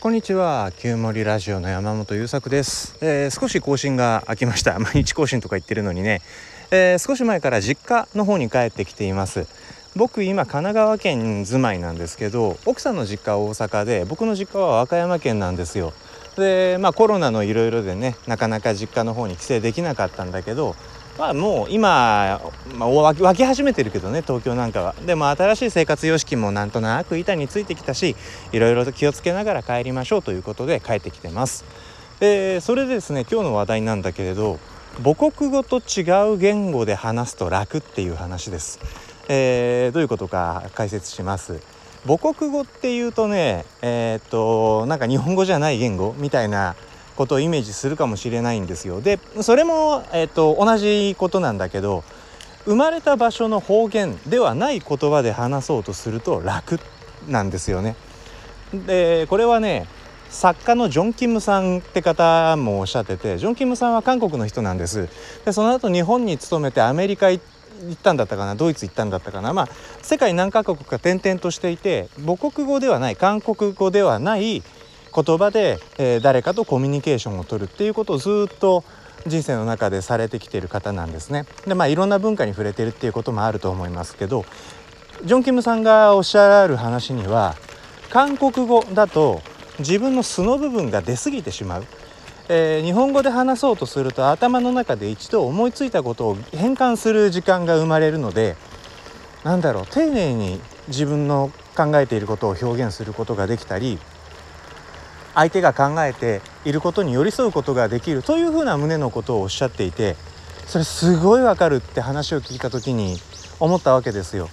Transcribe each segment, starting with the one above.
こんにちは。旧森ラジオの山本優作です、えー、少し更新が空きました。毎日更新とか言ってるのにね、えー、少し前から実家の方に帰ってきています。僕今神奈川県住まいなんですけど奥さんの実家は大阪で僕の実家は和歌山県なんですよ。でまあコロナのいろいろでねなかなか実家の方に帰省できなかったんだけどまあもう今、まあ、湧き始めてるけどね東京なんかは。でも新しい生活様式もなんとなく板についてきたしいろいろと気をつけながら帰りましょうということで帰ってきてます。でそれでですね今日の話題なんだけれど母国語と違う言語で話すと楽っていう話です、えー、どういうことか解説します。母国語っていうとねえー、っとなんか日本語じゃない言語みたいなことをイメージするかもしれないんですよ。でそれも、えーと、同じことなんだけど生まれた場所の方言ではない言葉で話そうとすると楽なんですよね。でこれはね作家のジョン・キムさんって方もおっしゃっててジョン・キムさんは韓国の人なんですでその後日本に勤めてアメリカ行ったんだったかなドイツ行ったんだったかなまあ世界何カ国か転々としていて母国語ではない韓国語ではない言葉で、えー、誰かとコミュニケーションをとるっていうことをずっと人生の中でされてきている方なんですね。でまあいろんな文化に触れてるっていうこともあると思いますけどジョン・キムさんがおっしゃる話には韓国語だと自分の素の部分が出過ぎてしまう、えー、日本語で話そうとすると頭の中で一度思いついたことを変換する時間が生まれるのでなんだろう丁寧に自分の考えていることを表現することができたり相手が考えていることに寄り添うことができるというふうな旨のことをおっしゃっていてそれすごいわかるって話を聞いた時に思ったわけですよ。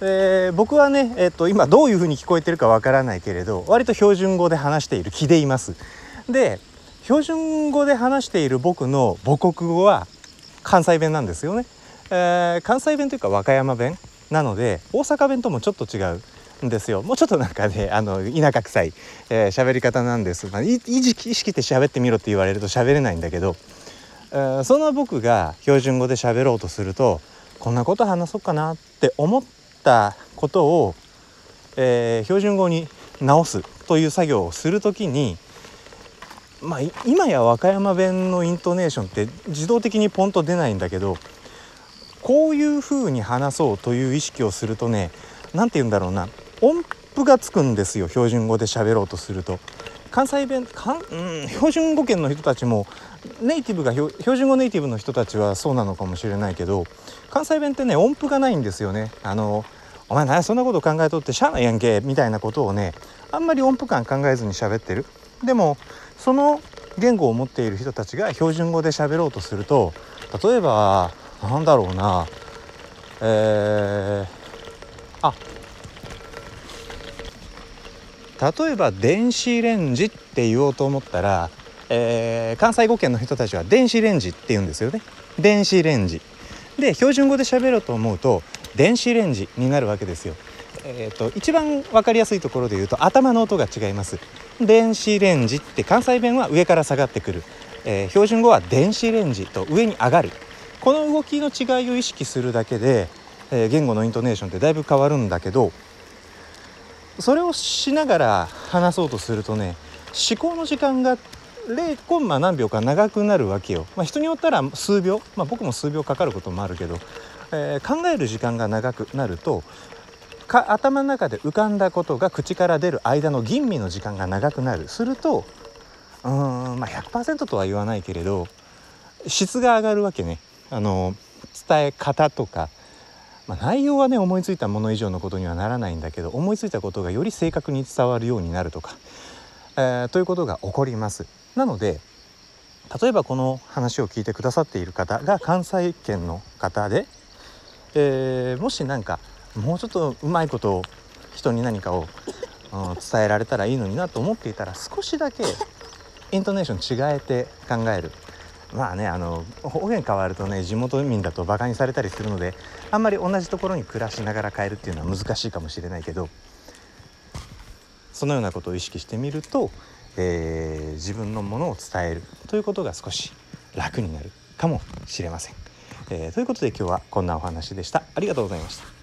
え僕はね、えー、と今どういうふうに聞こえてるかわからないけれど割と標準語で話している気でいます。で標準語で話している僕の母国語は関西弁なんですよね。えー、関西弁というか和歌山弁なので大阪弁ともちょっと違う。ですよ。もうちょっとなんかねあの田舎臭い喋、えー、り方なんです、まあ、意識して喋ってみろって言われると喋れないんだけど、えー、その僕が標準語で喋ろうとするとこんなこと話そうかなって思ったことを、えー、標準語に直すという作業をする時にまあ今や和歌山弁のイントネーションって自動的にポンと出ないんだけどこういうふうに話そうという意識をするとね何て言うんだろうな。音符がつくんですよ標準語で喋ろうとすると。関西弁かん、うん、標準語圏の人たちもネイティブが標準語ネイティブの人たちはそうなのかもしれないけど関西弁ってね音符がないんですよね。あのお前何そんなこと考えとってしゃあないやんけみたいなことをねあんまり音符感考えずに喋ってる。でもその言語を持っている人たちが標準語で喋ろうとすると例えばなんだろうなえー、あ例えば電子レンジって言おうと思ったら、えー、関西語圏の人たちは電子レンジって言うんですよね。電子レンジ。で標準語で喋ろうと思うと電子レンジになるわけですよ。えーと、一番分かりやすいところで言うと頭の音が違います。電子レンジって関西弁は上から下がってくる、えー、標準語は電子レンジと上に上がる。この動きの違いを意識するだけで、えー、言語のイントネーションってだいぶ変わるんだけどそれをしながら話そうとするとね思考の時間が0コンマ何秒か長くなるわけよ。まあ、人によったら数秒、まあ、僕も数秒かかることもあるけど、えー、考える時間が長くなるとか頭の中で浮かんだことが口から出る間の吟味の時間が長くなるするとうーんまあ100%とは言わないけれど質が上がるわけね。あの伝え方とかまあ、内容はね思いついたもの以上のことにはならないんだけど思いついたことがより正確に伝わるようになるとか、えー、ということが起こります。なので例えばこの話を聞いてくださっている方が関西圏の方で、えー、もし何かもうちょっとうまいことを人に何かを、うん、伝えられたらいいのになと思っていたら少しだけイントネーション違えて考えるまあねあの方言変わるとね地元民だとバカにされたりするのであんまり同じところに暮らしながら変えるっていうのは難しいかもしれないけどそのようなことを意識してみると、えー、自分のものを伝えるということが少し楽になるかもしれません。えー、ということで今日はこんなお話でした。ありがとうございました。